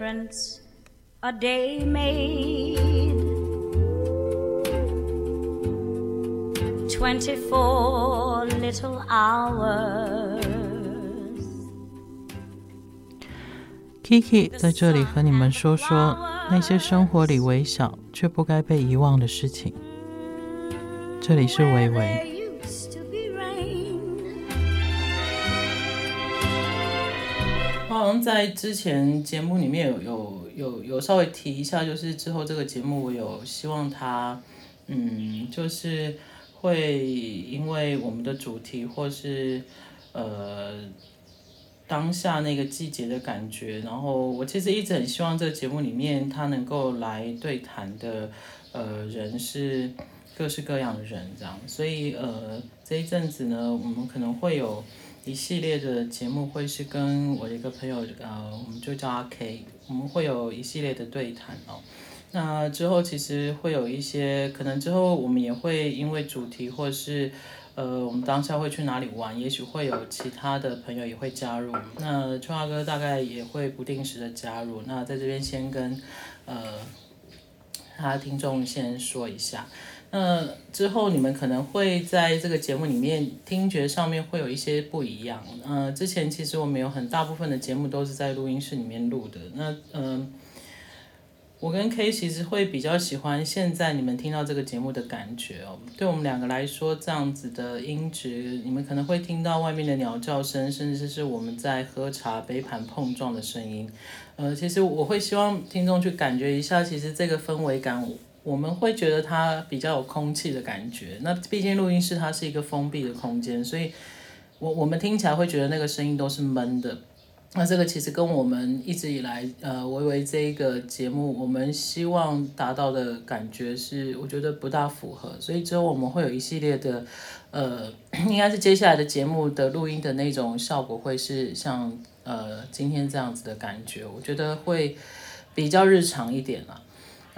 What a difference a day made. Twenty-four little hours. Kiki 在这里和你们说说那些生活里微小却不该被遗忘的事情。这里是微微。在之前节目里面有有有有稍微提一下，就是之后这个节目我有希望它，嗯，就是会因为我们的主题或是呃当下那个季节的感觉，然后我其实一直很希望这个节目里面他能够来对谈的呃人是各式各样的人这样，所以呃这一阵子呢，我们可能会有。一系列的节目会是跟我的一个朋友，呃，我们就叫阿 K，我们会有一系列的对谈哦。那之后其实会有一些，可能之后我们也会因为主题或是，呃，我们当下会去哪里玩，也许会有其他的朋友也会加入。那春华哥大概也会不定时的加入。那在这边先跟，呃，他听众先说一下。那之后你们可能会在这个节目里面听觉上面会有一些不一样。呃，之前其实我们有很大部分的节目都是在录音室里面录的。那嗯、我跟 K 其实会比较喜欢现在你们听到这个节目的感觉哦。对我们两个来说，这样子的音质，你们可能会听到外面的鸟叫声，甚至是我们在喝茶杯盘碰撞的声音。呃，其实我会希望听众去感觉一下，其实这个氛围感。我们会觉得它比较有空气的感觉。那毕竟录音室它是一个封闭的空间，所以我我们听起来会觉得那个声音都是闷的。那这个其实跟我们一直以来呃，维维这一个节目，我们希望达到的感觉是，我觉得不大符合。所以之后我们会有一系列的呃，应该是接下来的节目的录音的那种效果，会是像呃今天这样子的感觉。我觉得会比较日常一点啦。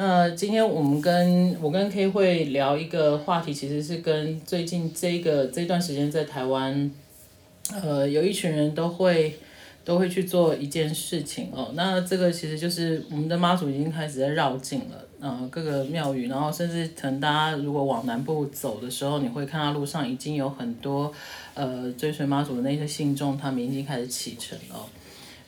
那今天我们跟我跟 K 会聊一个话题，其实是跟最近这个这段时间在台湾，呃，有一群人都会都会去做一件事情哦。那这个其实就是我们的妈祖已经开始在绕境了，呃，各个庙宇，然后甚至可能大家如果往南部走的时候，你会看到路上已经有很多呃追随妈祖的那些信众，他们已经开始启程了。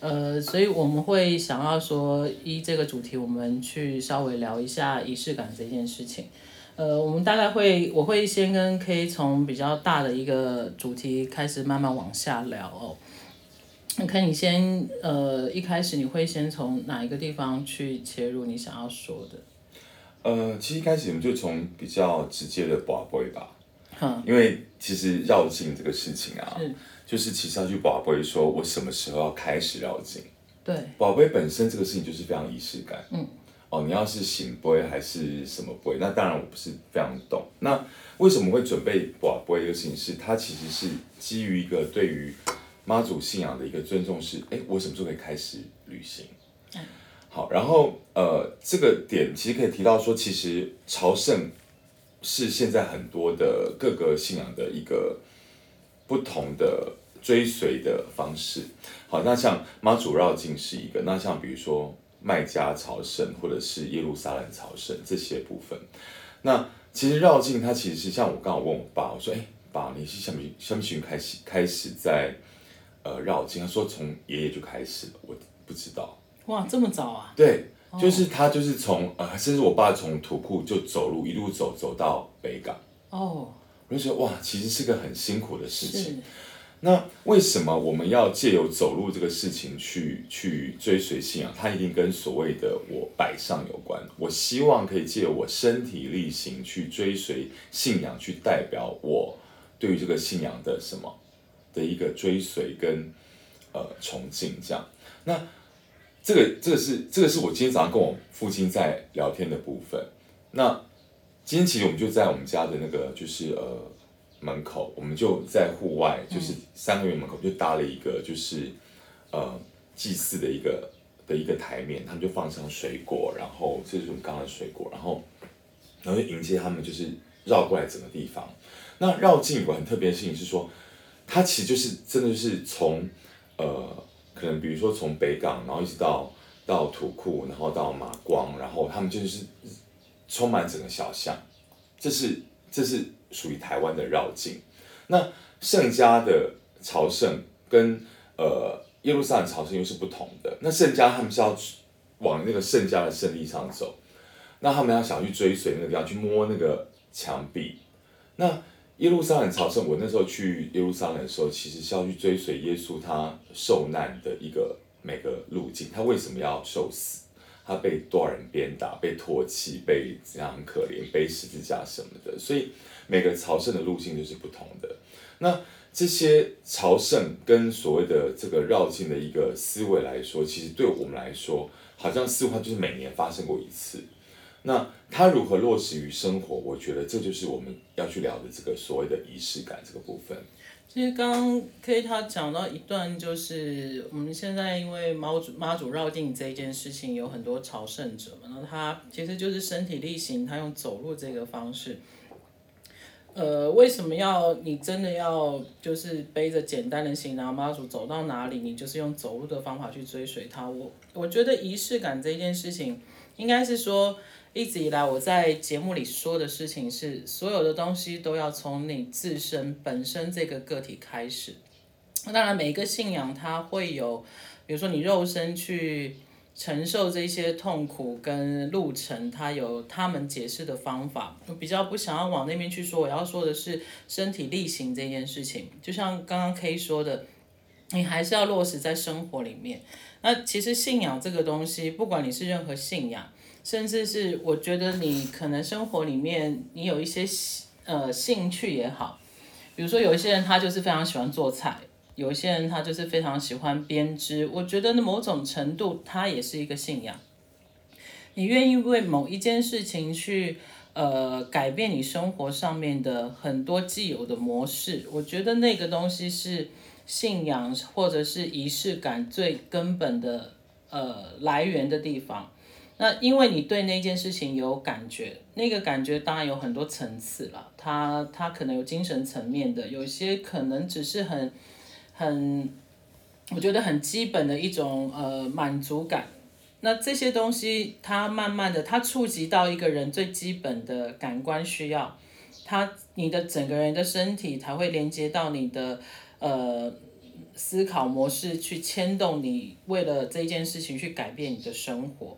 呃，所以我们会想要说，依这个主题，我们去稍微聊一下仪式感这件事情。呃，我们大概会，我会先跟 K 从比较大的一个主题开始慢慢往下聊哦。那 K 你先，呃，一开始你会先从哪一个地方去切入你想要说的？呃，其实一开始我们就从比较直接的宝贝吧。嗯。因为其实绕境这个事情啊。就是其实要去宝杯，说我什么时候要开始绕境。对，宝杯本身这个事情就是非常仪式感。嗯，哦，你要是醒杯还是什么杯，那当然我不是非常懂。那为什么会准备宝杯这个事情是？是它其实是基于一个对于妈祖信仰的一个尊重是，是哎，我什么时候可以开始旅行？嗯，好，然后呃，这个点其实可以提到说，其实朝圣是现在很多的各个信仰的一个。不同的追随的方式，好，那像妈祖绕境是一个，那像比如说麦加朝圣或者是耶路撒冷朝圣这些部分，那其实绕境它其实是像我刚好问我爸，我说，哎，爸，你是什么什么时候开始开始在呃绕境？他说从爷爷就开始了，我不知道。哇，这么早啊？对，就是他就是从呃，甚至我爸从土库就走路一路走走到北港。哦。我就觉得哇，其实是个很辛苦的事情。那为什么我们要借由走路这个事情去去追随信仰？它一定跟所谓的我摆上有关。我希望可以借由我身体力行去追随信仰，去代表我对于这个信仰的什么的一个追随跟呃崇敬。这样，那这个这个是这个是我今天早上跟我父亲在聊天的部分。那。今天其实我们就在我们家的那个就是呃门口，我们就在户外，就是三合院门口就搭了一个就是呃祭祀的一个的一个台面，他们就放上水果，然后这是我们刚刚的水果，然后然后就迎接他们就是绕过来整个地方。那绕境有个很特别的事情是说，它其实就是真的是从呃可能比如说从北港，然后一直到到土库，然后到马光，然后他们就是充满整个小巷，这是这是属于台湾的绕境。那圣家的朝圣跟呃耶路撒冷朝圣又是不同的。那圣家他们是要往那个圣家的圣地上走，那他们要想去追随那个地方，去摸那个墙壁。那耶路撒冷朝圣，我那时候去耶路撒冷的时候，其实是要去追随耶稣他受难的一个每个路径。他为什么要受死？他被多少人鞭打、被唾弃、被怎样可怜、背十字架什么的。所以每个朝圣的路径就是不同的。那这些朝圣跟所谓的这个绕境的一个思维来说，其实对我们来说，好像似乎就是每年发生过一次。那它如何落实于生活？我觉得这就是我们要去聊的这个所谓的仪式感这个部分。其实刚刚 K 他讲到一段，就是我们现在因为妈祖妈祖绕境这一件事情，有很多朝圣者嘛，那他其实就是身体力行，他用走路这个方式。呃，为什么要你真的要就是背着简单的行囊，妈祖走到哪里，你就是用走路的方法去追随他？我我觉得仪式感这件事情，应该是说。一直以来，我在节目里说的事情是，所有的东西都要从你自身本身这个个体开始。当然，每一个信仰它会有，比如说你肉身去承受这些痛苦跟路程，它有他们解释的方法。我比较不想要往那边去说，我要说的是身体力行这件事情。就像刚刚 K 说的，你还是要落实在生活里面。那其实信仰这个东西，不管你是任何信仰。甚至是我觉得你可能生活里面你有一些呃兴趣也好，比如说有一些人他就是非常喜欢做菜，有一些人他就是非常喜欢编织，我觉得某种程度他也是一个信仰。你愿意为某一件事情去呃改变你生活上面的很多既有的模式，我觉得那个东西是信仰或者是仪式感最根本的呃来源的地方。那因为你对那件事情有感觉，那个感觉当然有很多层次了。它它可能有精神层面的，有些可能只是很很，我觉得很基本的一种呃满足感。那这些东西，它慢慢的，它触及到一个人最基本的感官需要，它你的整个人的身体才会连接到你的呃思考模式，去牵动你为了这件事情去改变你的生活。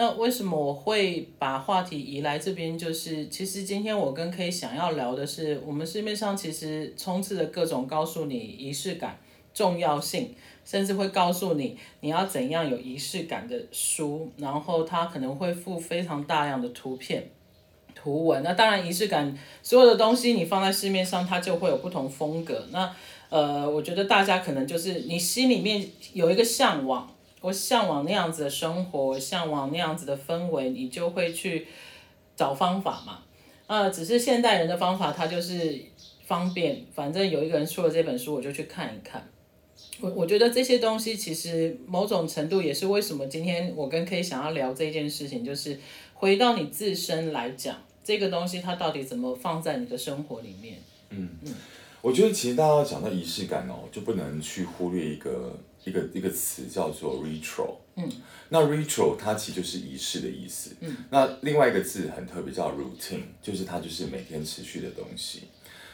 那为什么我会把话题移来这边？就是其实今天我跟 K 想要聊的是，我们市面上其实充斥着各种告诉你仪式感重要性，甚至会告诉你你要怎样有仪式感的书，然后它可能会附非常大量的图片、图文。那当然仪式感所有的东西你放在市面上，它就会有不同风格。那呃，我觉得大家可能就是你心里面有一个向往。我向往那样子的生活，向往那样子的氛围，你就会去找方法嘛。呃，只是现代人的方法，它就是方便，反正有一个人出了这本书，我就去看一看。我我觉得这些东西其实某种程度也是为什么今天我跟 K 想要聊这件事情，就是回到你自身来讲，这个东西它到底怎么放在你的生活里面。嗯嗯，我觉得其实大家要讲到仪式感哦，就不能去忽略一个。一个一个词叫做 ritual，嗯，那 ritual 它其实就是仪式的意思，嗯，那另外一个字很特别叫 routine，就是它就是每天持续的东西。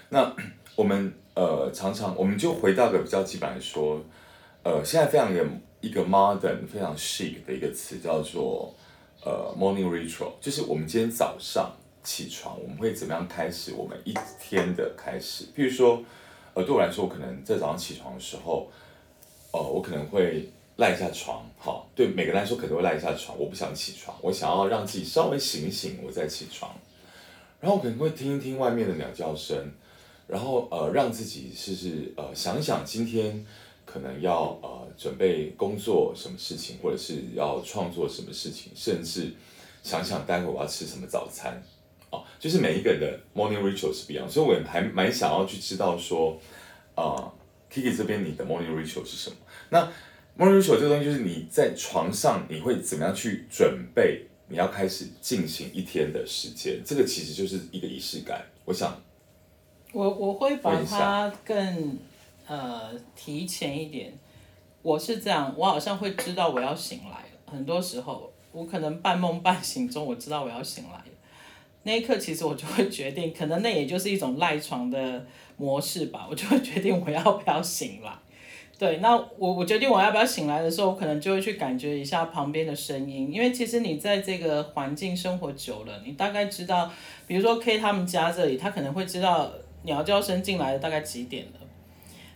那我们呃常常我们就回到个比较基本来说，呃，现在非常的一个 modern 非常 chic 的一个词叫做呃 morning ritual，就是我们今天早上起床我们会怎么样开始我们一天的开始？譬如说，呃，对我来说，我可能在早上起床的时候。哦，我可能会赖一下床，好，对每个人来说可能会赖一下床。我不想起床，我想要让自己稍微醒一醒，我再起床。然后我可能会听一听外面的鸟叫声，然后呃，让自己试试呃想想今天可能要呃准备工作什么事情，或者是要创作什么事情，甚至想想待会我要吃什么早餐。哦，就是每一个人的 morning ritual 是不一样，所以我也还蛮想要去知道说，啊、呃。Kiki 这边，你的 morning ritual 是什么？那 morning ritual 这个东西就是你在床上你会怎么样去准备？你要开始进行一天的时间，这个其实就是一个仪式感。我想，我我会把它更呃提前一点。我是这样，我好像会知道我要醒来了。很多时候，我可能半梦半醒中，我知道我要醒来了。那一刻，其实我就会决定，可能那也就是一种赖床的模式吧。我就会决定我要不要醒来。对，那我我决定我要不要醒来的时候，我可能就会去感觉一下旁边的声音，因为其实你在这个环境生活久了，你大概知道，比如说 K 他们家这里，他可能会知道鸟叫声进来的大概几点了。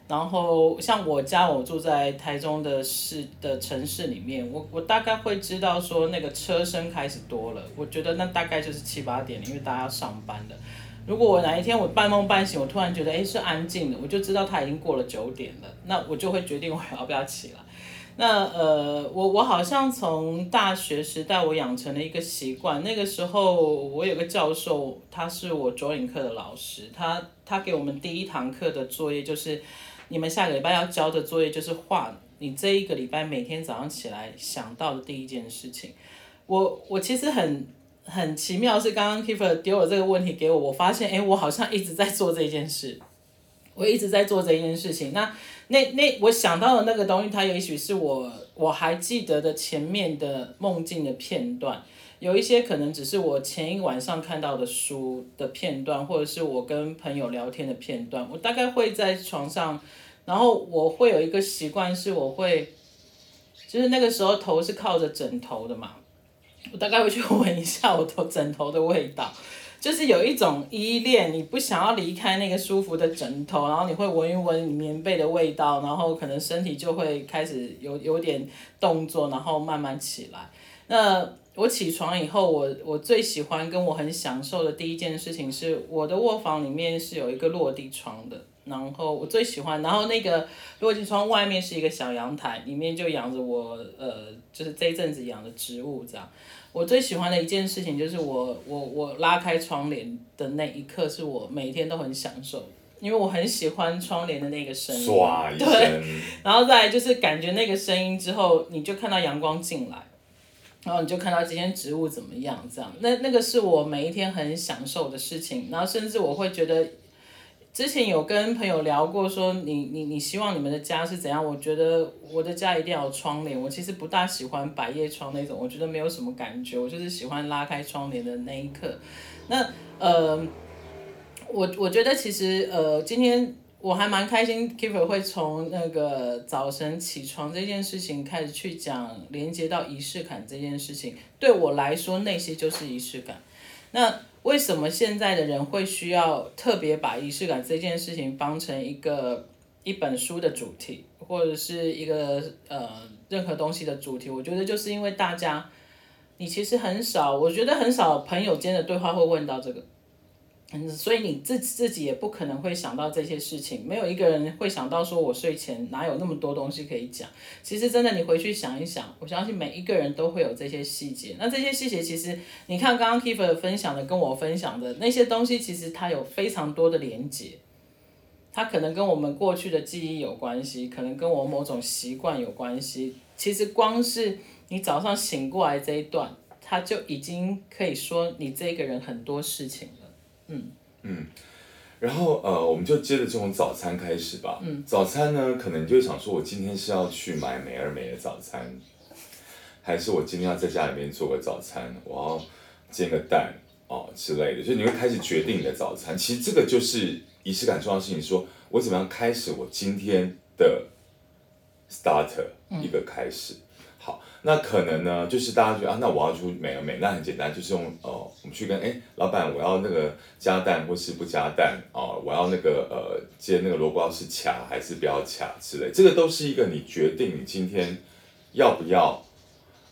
然后像我家，我住在台中的市的城市里面，我我大概会知道说那个车声开始多了，我觉得那大概就是七八点，因为大家要上班了。如果我哪一天我半梦半醒，我突然觉得诶是安静的，我就知道它已经过了九点了，那我就会决定我要不要起来。那呃，我我好像从大学时代我养成了一个习惯，那个时候我有个教授，他是我卓影课的老师，他他给我们第一堂课的作业就是，你们下个礼拜要交的作业就是画你这一个礼拜每天早上起来想到的第一件事情。我我其实很。很奇妙是刚刚 Kiefer 丢了这个问题给我，我发现哎，我好像一直在做这件事，我一直在做这件事情。那那那我想到的那个东西，它也许是我我还记得的前面的梦境的片段，有一些可能只是我前一晚上看到的书的片段，或者是我跟朋友聊天的片段。我大概会在床上，然后我会有一个习惯，是我会，就是那个时候头是靠着枕头的嘛。我大概会去 闻一下我头枕头的味道，就是有一种依恋，你不想要离开那个舒服的枕头，然后你会闻一闻你棉被的味道，然后可能身体就会开始有有点动作，然后慢慢起来。那我起床以后，我我最喜欢跟我很享受的第一件事情是，我的卧房里面是有一个落地窗的，然后我最喜欢，然后那个落地窗外面是一个小阳台，里面就养着我呃，就是这一阵子养的植物这样。我最喜欢的一件事情就是我我我拉开窗帘的那一刻，是我每天都很享受，因为我很喜欢窗帘的那个声音，对，然后再来就是感觉那个声音之后，你就看到阳光进来，然后你就看到今天植物怎么样，这样，那那个是我每一天很享受的事情，然后甚至我会觉得。之前有跟朋友聊过，说你你你希望你们的家是怎样？我觉得我的家一定要有窗帘。我其实不大喜欢百叶窗那种，我觉得没有什么感觉。我就是喜欢拉开窗帘的那一刻。那呃，我我觉得其实呃，今天我还蛮开心，Kiefer 会从那个早晨起床这件事情开始去讲，连接到仪式感这件事情。对我来说，那些就是仪式感。那为什么现在的人会需要特别把仪式感这件事情当成一个一本书的主题，或者是一个呃任何东西的主题？我觉得就是因为大家，你其实很少，我觉得很少朋友间的对话会问到这个。嗯，所以你自自己也不可能会想到这些事情，没有一个人会想到说，我睡前哪有那么多东西可以讲。其实真的，你回去想一想，我相信每一个人都会有这些细节。那这些细节，其实你看刚刚 Kiefer 分享的，跟我分享的那些东西，其实它有非常多的连接。它可能跟我们过去的记忆有关系，可能跟我某种习惯有关系。其实光是你早上醒过来这一段，它就已经可以说你这个人很多事情了。嗯嗯，然后呃，我们就接着这种早餐开始吧。嗯，早餐呢，可能你就会想说，我今天是要去买美而美的早餐，还是我今天要在家里面做个早餐，我要煎个蛋哦之类的，就你会开始决定你的早餐。其实这个就是仪式感重要的事情，说我怎么样开始我今天的 starter 一个开始。那可能呢，就是大家觉得啊，那我要出美而美，那很简单，就是用哦，我们去跟哎老板，我要那个加蛋或是不加蛋哦、我要那个呃煎那个萝卜是卡还是不要卡之类，这个都是一个你决定你今天要不要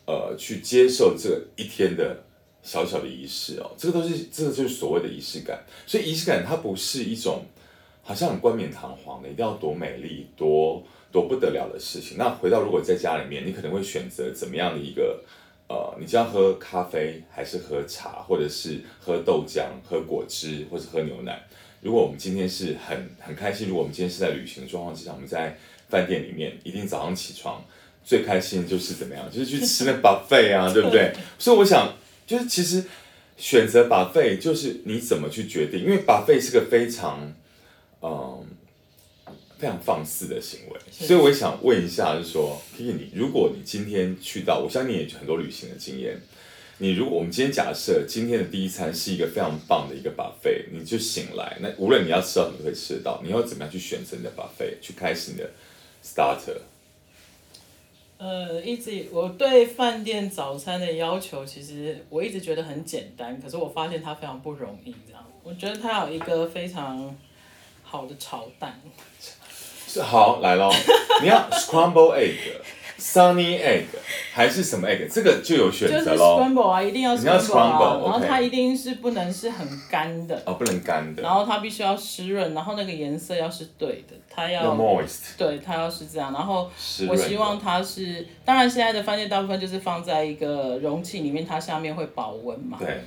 呃去接受这一天的小小的仪式哦，这个都是这个就是所谓的仪式感，所以仪式感它不是一种好像很冠冕堂皇的，一定要多美丽多。多不得了的事情。那回到如果在家里面，你可能会选择怎么样的一个，呃，你是要喝咖啡，还是喝茶，或者是喝豆浆、喝果汁，或者喝牛奶。如果我们今天是很很开心，如果我们今天是在旅行的状况之下，我们在饭店里面，一定早上起床最开心的就是怎么样，就是去吃那 buffet 啊，对不对？所以我想，就是其实选择 buffet 就是你怎么去决定，因为 buffet 是个非常，嗯、呃。非常放肆的行为。所以我也想问一下，就是说，Kiki，你如果你今天去到，我相信你也有很多旅行的经验。你如果我们今天假设今天的第一餐是一个非常棒的一个 buffet，你就醒来，那无论你要吃到什么都可以吃得到，你要怎么样去选择你的 buffet，去开始你的 starter？呃，一直我对饭店早餐的要求，其实我一直觉得很简单，可是我发现它非常不容易。这样，我觉得它有一个非常好的炒蛋。是好来喽，你要 scramble egg。Sunny egg 还是什么 egg？这个就有选择喽。就是 scramble 啊，一定要 scramble 然后它一定是不能是很干的。哦，不能干的。然后它必须要湿润，然后那个颜色要是对的，它要。要 moist。对，它要是这样。然后我希望它是，当然现在的饭店大部分就是放在一个容器里面，它下面会保温嘛。对。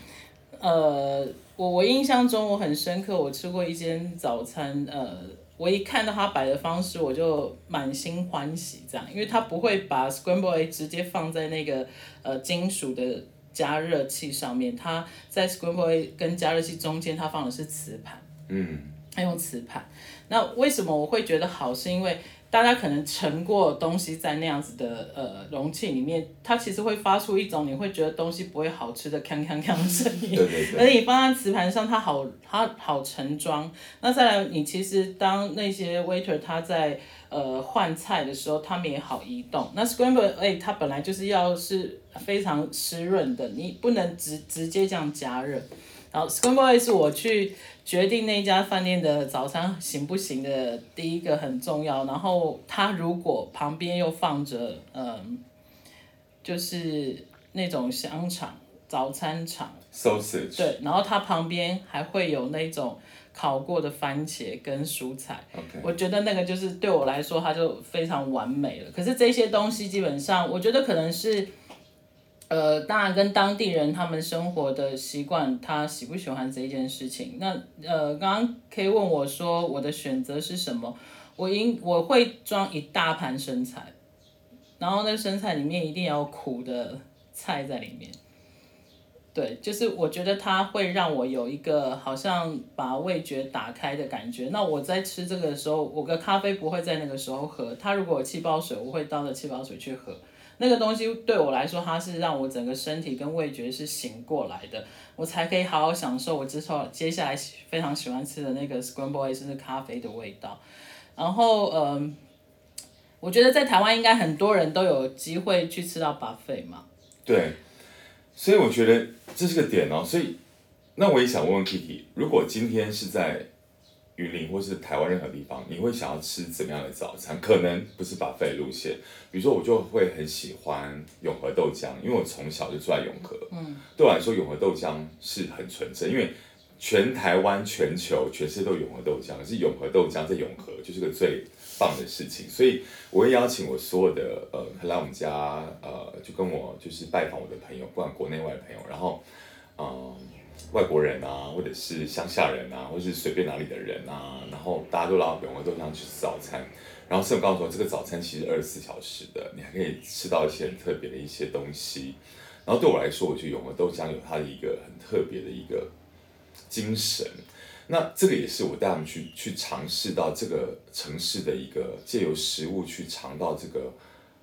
呃，我我印象中我很深刻，我吃过一间早餐，呃。我一看到他摆的方式，我就满心欢喜，这样，因为他不会把 scramble egg 直接放在那个呃金属的加热器上面，他在 scramble egg 跟加热器中间，他放的是磁盘，嗯，他用磁盘。那为什么我会觉得好？是因为大家可能盛过东西在那样子的呃容器里面，它其实会发出一种你会觉得东西不会好吃的锵锵锵的声音。对对对。而你放在瓷盘上，它好它好盛装。那再来，你其实当那些 waiter 他在呃换菜的时候，他们也好移动。那 scramble egg 它本来就是要是非常湿润的，你不能直直接这样加热。然后 scramble 是我去。决定那家饭店的早餐行不行的第一个很重要，然后它如果旁边又放着嗯，就是那种香肠早餐肠，sausage，对，然后它旁边还会有那种烤过的番茄跟蔬菜.我觉得那个就是对我来说它就非常完美了。可是这些东西基本上，我觉得可能是。呃，当然跟当地人他们生活的习惯，他喜不喜欢这一件事情。那呃，刚刚可以问我说我的选择是什么？我应我会装一大盘生菜，然后那生菜里面一定要苦的菜在里面。对，就是我觉得它会让我有一个好像把味觉打开的感觉。那我在吃这个的时候，我的咖啡不会在那个时候喝。它如果有气泡水，我会倒着气泡水去喝。那个东西对我来说，它是让我整个身体跟味觉是醒过来的，我才可以好好享受我之后接下来非常喜欢吃的那个 scramble egg 甚至咖啡的味道。然后，嗯，我觉得在台湾应该很多人都有机会去吃到 buffet 嘛。对，所以我觉得这是个点哦。所以，那我也想问问 Kiki，如果今天是在云林或是台湾任何地方，你会想要吃怎么样的早餐？可能不是 buffet 路线，比如说我就会很喜欢永和豆浆，因为我从小就住在永和。嗯，对我来说永和豆浆是很纯正，因为全台湾、全球、全世界都有永和豆浆，可是永和豆浆在永和就是个最棒的事情，所以我会邀请我所有的呃来我们家呃就跟我就是拜访我的朋友，不管国内外的朋友，然后嗯。呃外国人啊，或者是乡下人啊，或者是随便哪里的人啊，然后大家都来永和豆浆去吃早餐，然后师傅告诉我，这个早餐其实二十四小时的，你还可以吃到一些很特别的一些东西。然后对我来说，我觉得永和豆浆有它的一个很特别的一个精神。那这个也是我带他们去去尝试到这个城市的一个借由食物去尝到这个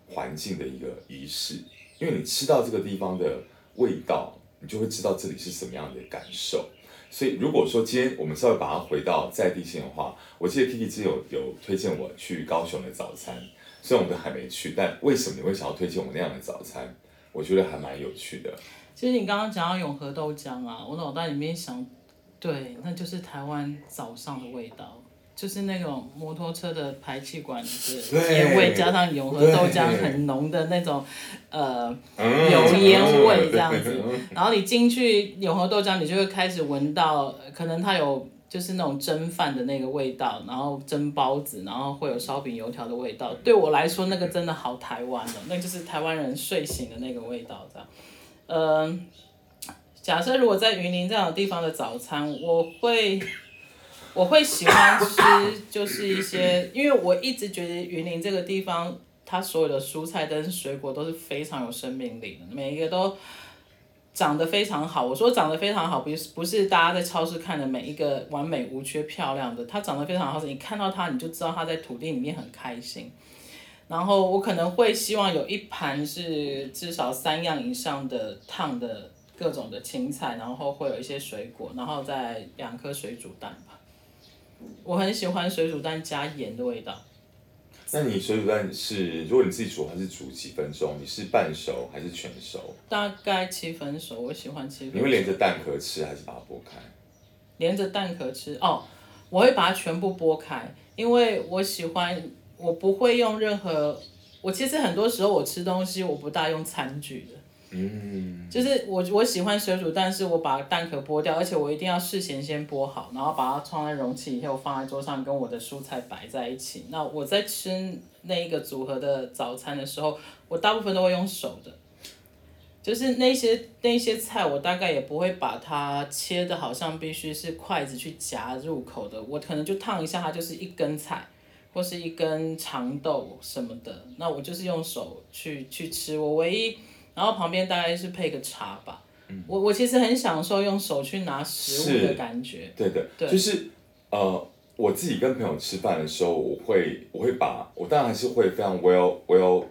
环境的一个仪式，因为你吃到这个地方的味道。你就会知道这里是什么样的感受，所以如果说今天我们稍微把它回到在地性的话，我记得 Kiki 之前有有推荐我去高雄的早餐，虽然我们都还没去，但为什么你会想要推荐我那样的早餐？我觉得还蛮有趣的。其实你刚刚讲到永和豆浆啊，我脑袋里面想，对，那就是台湾早上的味道。就是那种摩托车的排气管的 烟味，加上永和豆浆很浓的那种，呃，油烟味这样子。然后你进去永和豆浆，你就会开始闻到，可能它有就是那种蒸饭的那个味道，然后蒸包子，然后会有烧饼油条的味道。对我来说，那个真的好台湾哦，那就是台湾人睡醒的那个味道这样。嗯，假设如果在云林这样的地方的早餐，我会。我会喜欢吃，就是一些，因为我一直觉得云林这个地方，它所有的蔬菜跟水果都是非常有生命力的，每一个都长得非常好。我说长得非常好，不是不是大家在超市看的每一个完美无缺、漂亮的，它长得非常好，你看到它你就知道它在土地里面很开心。然后我可能会希望有一盘是至少三样以上的烫的各种的青菜，然后会有一些水果，然后再两颗水煮蛋吧。我很喜欢水煮蛋加盐的味道。那你水煮蛋是，如果你自己煮还是煮几分钟？你是半熟还是全熟？大概七分熟，我喜欢七分熟。你会连着蛋壳吃还是把它剥开？连着蛋壳吃哦，我会把它全部剥开，因为我喜欢。我不会用任何，我其实很多时候我吃东西我不大用餐具的，嗯，就是我我喜欢水煮蛋，是我把蛋壳剥掉，而且我一定要事先先剥好，然后把它装在容器以后放在桌上，跟我的蔬菜摆在一起。那我在吃那一个组合的早餐的时候，我大部分都会用手的，就是那些那些菜我大概也不会把它切的好像必须是筷子去夹入口的，我可能就烫一下它就是一根菜。或是一根长豆什么的，那我就是用手去去吃。我唯一，然后旁边大概是配个茶吧。嗯、我我其实很享受用手去拿食物的感觉。对的，对就是呃，我自己跟朋友吃饭的时候，我会我会把我当然还是会非常 well well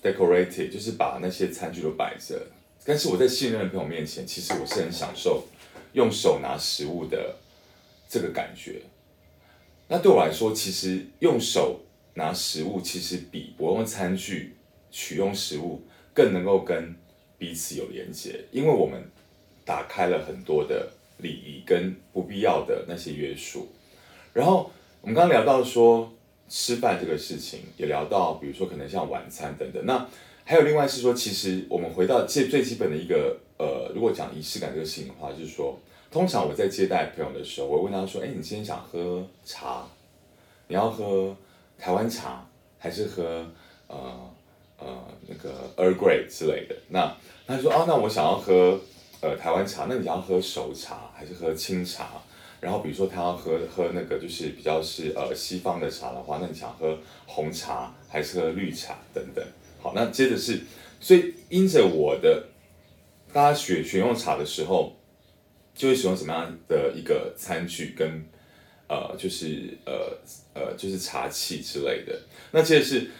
decorated，就是把那些餐具都摆着。但是我在信任的朋友面前，其实我是很享受用手拿食物的这个感觉。那对我来说，其实用手拿食物，其实比我用餐具取用食物更能够跟彼此有连接，因为我们打开了很多的礼仪跟不必要的那些约束。然后我们刚刚聊到说吃饭这个事情，也聊到比如说可能像晚餐等等。那还有另外是说，其实我们回到最最基本的一个呃，如果讲仪式感这个事情的话，就是说。通常我在接待朋友的时候，我会问他说：“哎，你今天想喝茶？你要喝台湾茶，还是喝呃呃那个 Earl Grey 之类的？”那他说：“哦，那我想要喝呃台湾茶。那你要喝熟茶还是喝清茶？然后比如说他要喝喝那个就是比较是呃西方的茶的话，那你想喝红茶还是喝绿茶等等？好，那接着是，所以因着我的大家选选用茶的时候。”就会使用什么样的一个餐具跟，呃，就是呃呃，就是茶器之类的。那接着是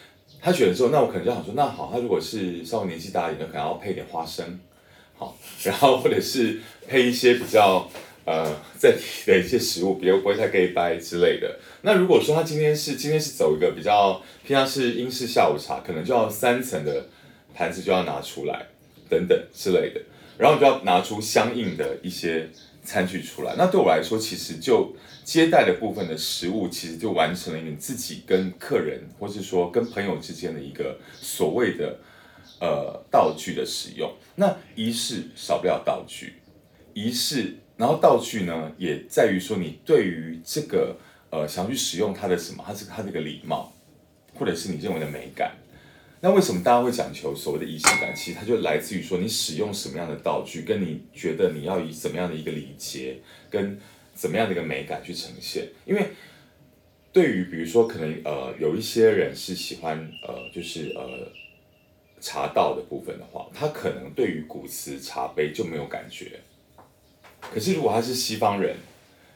他选的时候，那我可能就想说，那好，他如果是稍微年纪大一点的，可能要配点花生，好，然后或者是配一些比较呃在地的一些食物，比如不会太 gay 掰之类的。那如果说他今天是今天是走一个比较偏向是英式下午茶，可能就要三层的盘子就要拿出来等等之类的。然后就要拿出相应的一些餐具出来。那对我来说，其实就接待的部分的食物，其实就完成了你自己跟客人，或是说跟朋友之间的一个所谓的呃道具的使用。那仪式少不了道具，仪式，然后道具呢，也在于说你对于这个呃想要去使用它的什么，它是它的一个礼貌，或者是你认为的美感。那为什么大家会讲求所谓的仪式感？其实它就来自于说你使用什么样的道具，跟你觉得你要以怎么样的一个礼节，跟怎么样的一个美感去呈现。因为对于比如说可能呃有一些人是喜欢呃就是呃茶道的部分的话，他可能对于古瓷茶杯就没有感觉。可是如果他是西方人，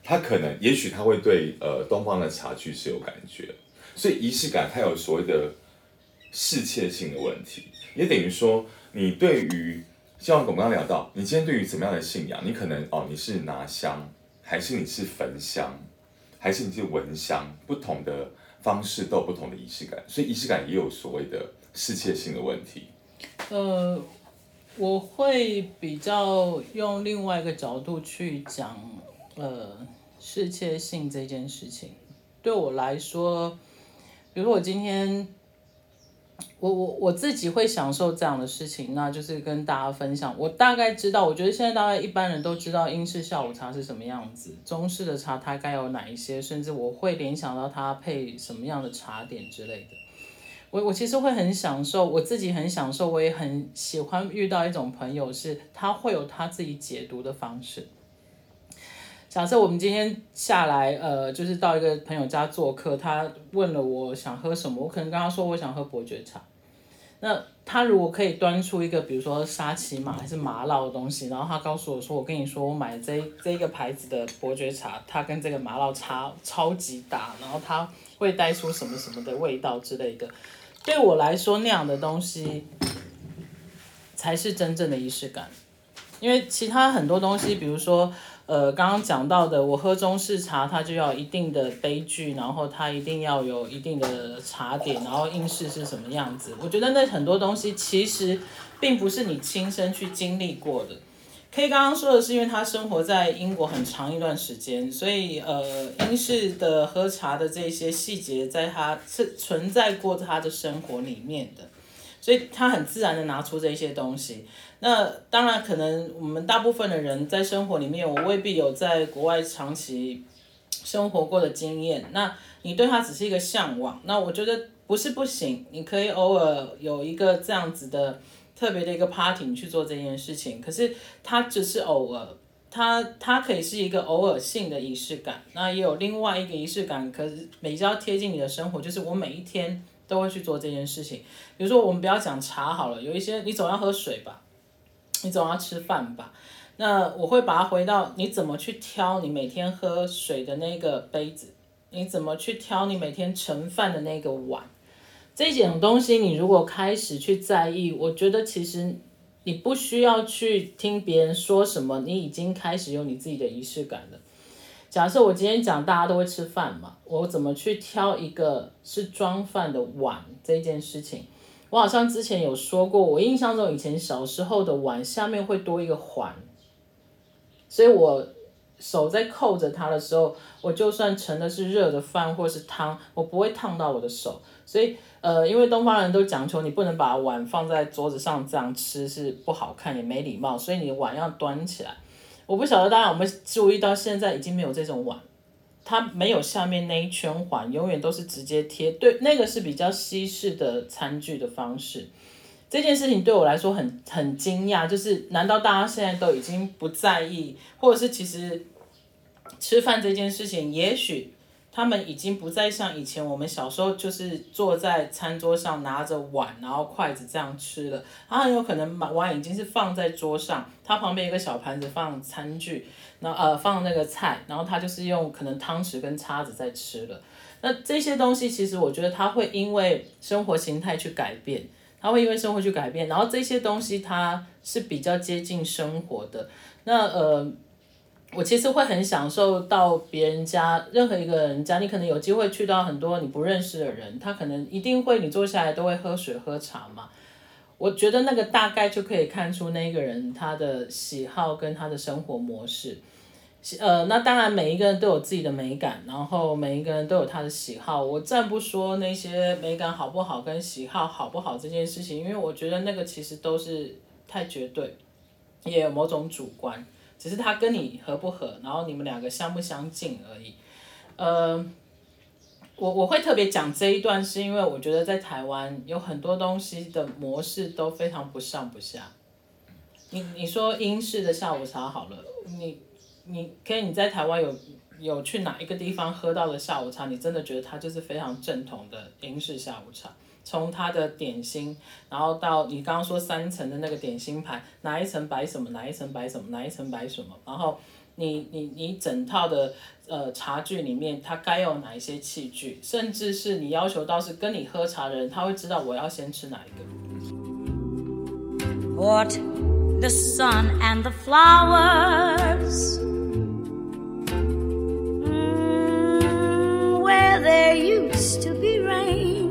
他可能也许他会对呃东方的茶具是有感觉。所以仪式感它有所谓的。适切性的问题，也等于说，你对于像我们刚刚聊到，你今天对于怎么样的信仰，你可能哦，你是拿香，还是你是焚香，还是你是闻香，不同的方式都有不同的仪式感，所以仪式感也有所谓的世切性的问题。呃，我会比较用另外一个角度去讲，呃，世切性这件事情，对我来说，比如我今天。我我我自己会享受这样的事情，那就是跟大家分享。我大概知道，我觉得现在大概一般人都知道英式下午茶是什么样子，中式的茶它该有哪一些，甚至我会联想到它配什么样的茶点之类的。我我其实会很享受，我自己很享受，我也很喜欢遇到一种朋友，是他会有他自己解读的方式。假设我们今天下来，呃，就是到一个朋友家做客，他问了我想喝什么，我可能跟他说我想喝伯爵茶。那他如果可以端出一个，比如说沙琪玛还是麻辣的东西，然后他告诉我说：“我跟你说，我买这这一个牌子的伯爵茶，它跟这个麻辣差超级大，然后它会带出什么什么的味道之类的。”对我来说，那样的东西才是真正的仪式感，因为其他很多东西，比如说。呃，刚刚讲到的，我喝中式茶，它就要一定的杯具，然后它一定要有一定的茶点，然后英式是什么样子？我觉得那很多东西其实并不是你亲身去经历过的。K 刚刚说的是，因为他生活在英国很长一段时间，所以呃，英式的喝茶的这些细节，在他是存在过他的生活里面的。所以他很自然的拿出这些东西。那当然，可能我们大部分的人在生活里面，我未必有在国外长期生活过的经验。那你对他只是一个向往。那我觉得不是不行，你可以偶尔有一个这样子的特别的一个 party 去做这件事情。可是它只是偶尔，它它可以是一个偶尔性的仪式感。那也有另外一个仪式感，可是比较贴近你的生活，就是我每一天。都会去做这件事情，比如说我们不要讲茶好了，有一些你总要喝水吧，你总要吃饭吧，那我会把它回到你怎么去挑你每天喝水的那个杯子，你怎么去挑你每天盛饭的那个碗，这几种东西你如果开始去在意，我觉得其实你不需要去听别人说什么，你已经开始有你自己的仪式感了。假设我今天讲大家都会吃饭嘛，我怎么去挑一个是装饭的碗这件事情？我好像之前有说过，我印象中以前小时候的碗下面会多一个环，所以我手在扣着它的时候，我就算盛的是热的饭或是汤，我不会烫到我的手。所以呃，因为东方人都讲求你不能把碗放在桌子上这样吃是不好看也没礼貌，所以你碗要端起来。我不晓得大家有没有注意到，现在已经没有这种碗，它没有下面那一圈环，永远都是直接贴。对，那个是比较西式的餐具的方式。这件事情对我来说很很惊讶，就是难道大家现在都已经不在意，或者是其实吃饭这件事情，也许。他们已经不再像以前我们小时候，就是坐在餐桌上拿着碗，然后筷子这样吃了。他很有可能把碗已经是放在桌上，他旁边一个小盘子放餐具，然后呃放那个菜，然后他就是用可能汤匙跟叉子在吃了。那这些东西其实我觉得他会因为生活形态去改变，他会因为生活去改变，然后这些东西它是比较接近生活的。那呃。我其实会很享受到别人家任何一个人家，你可能有机会去到很多你不认识的人，他可能一定会你坐下来都会喝水喝茶嘛。我觉得那个大概就可以看出那个人他的喜好跟他的生活模式。呃，那当然每一个人都有自己的美感，然后每一个人都有他的喜好。我暂不说那些美感好不好跟喜好好不好这件事情，因为我觉得那个其实都是太绝对，也有某种主观。只是他跟你合不合，然后你们两个相不相近而已。呃，我我会特别讲这一段，是因为我觉得在台湾有很多东西的模式都非常不上不下。你你说英式的下午茶好了，你你可以你在台湾有有去哪一个地方喝到的下午茶，你真的觉得它就是非常正统的英式下午茶。从它的点心然后到你刚刚说三层的那个点心盘哪一层摆什么哪一层摆什么哪一层摆什么然后你你你整套的呃茶具里面它该有哪一些器具甚至是你要求到是跟你喝茶的人他会知道我要先吃哪一个。What the sun and the flowers where there used to be rain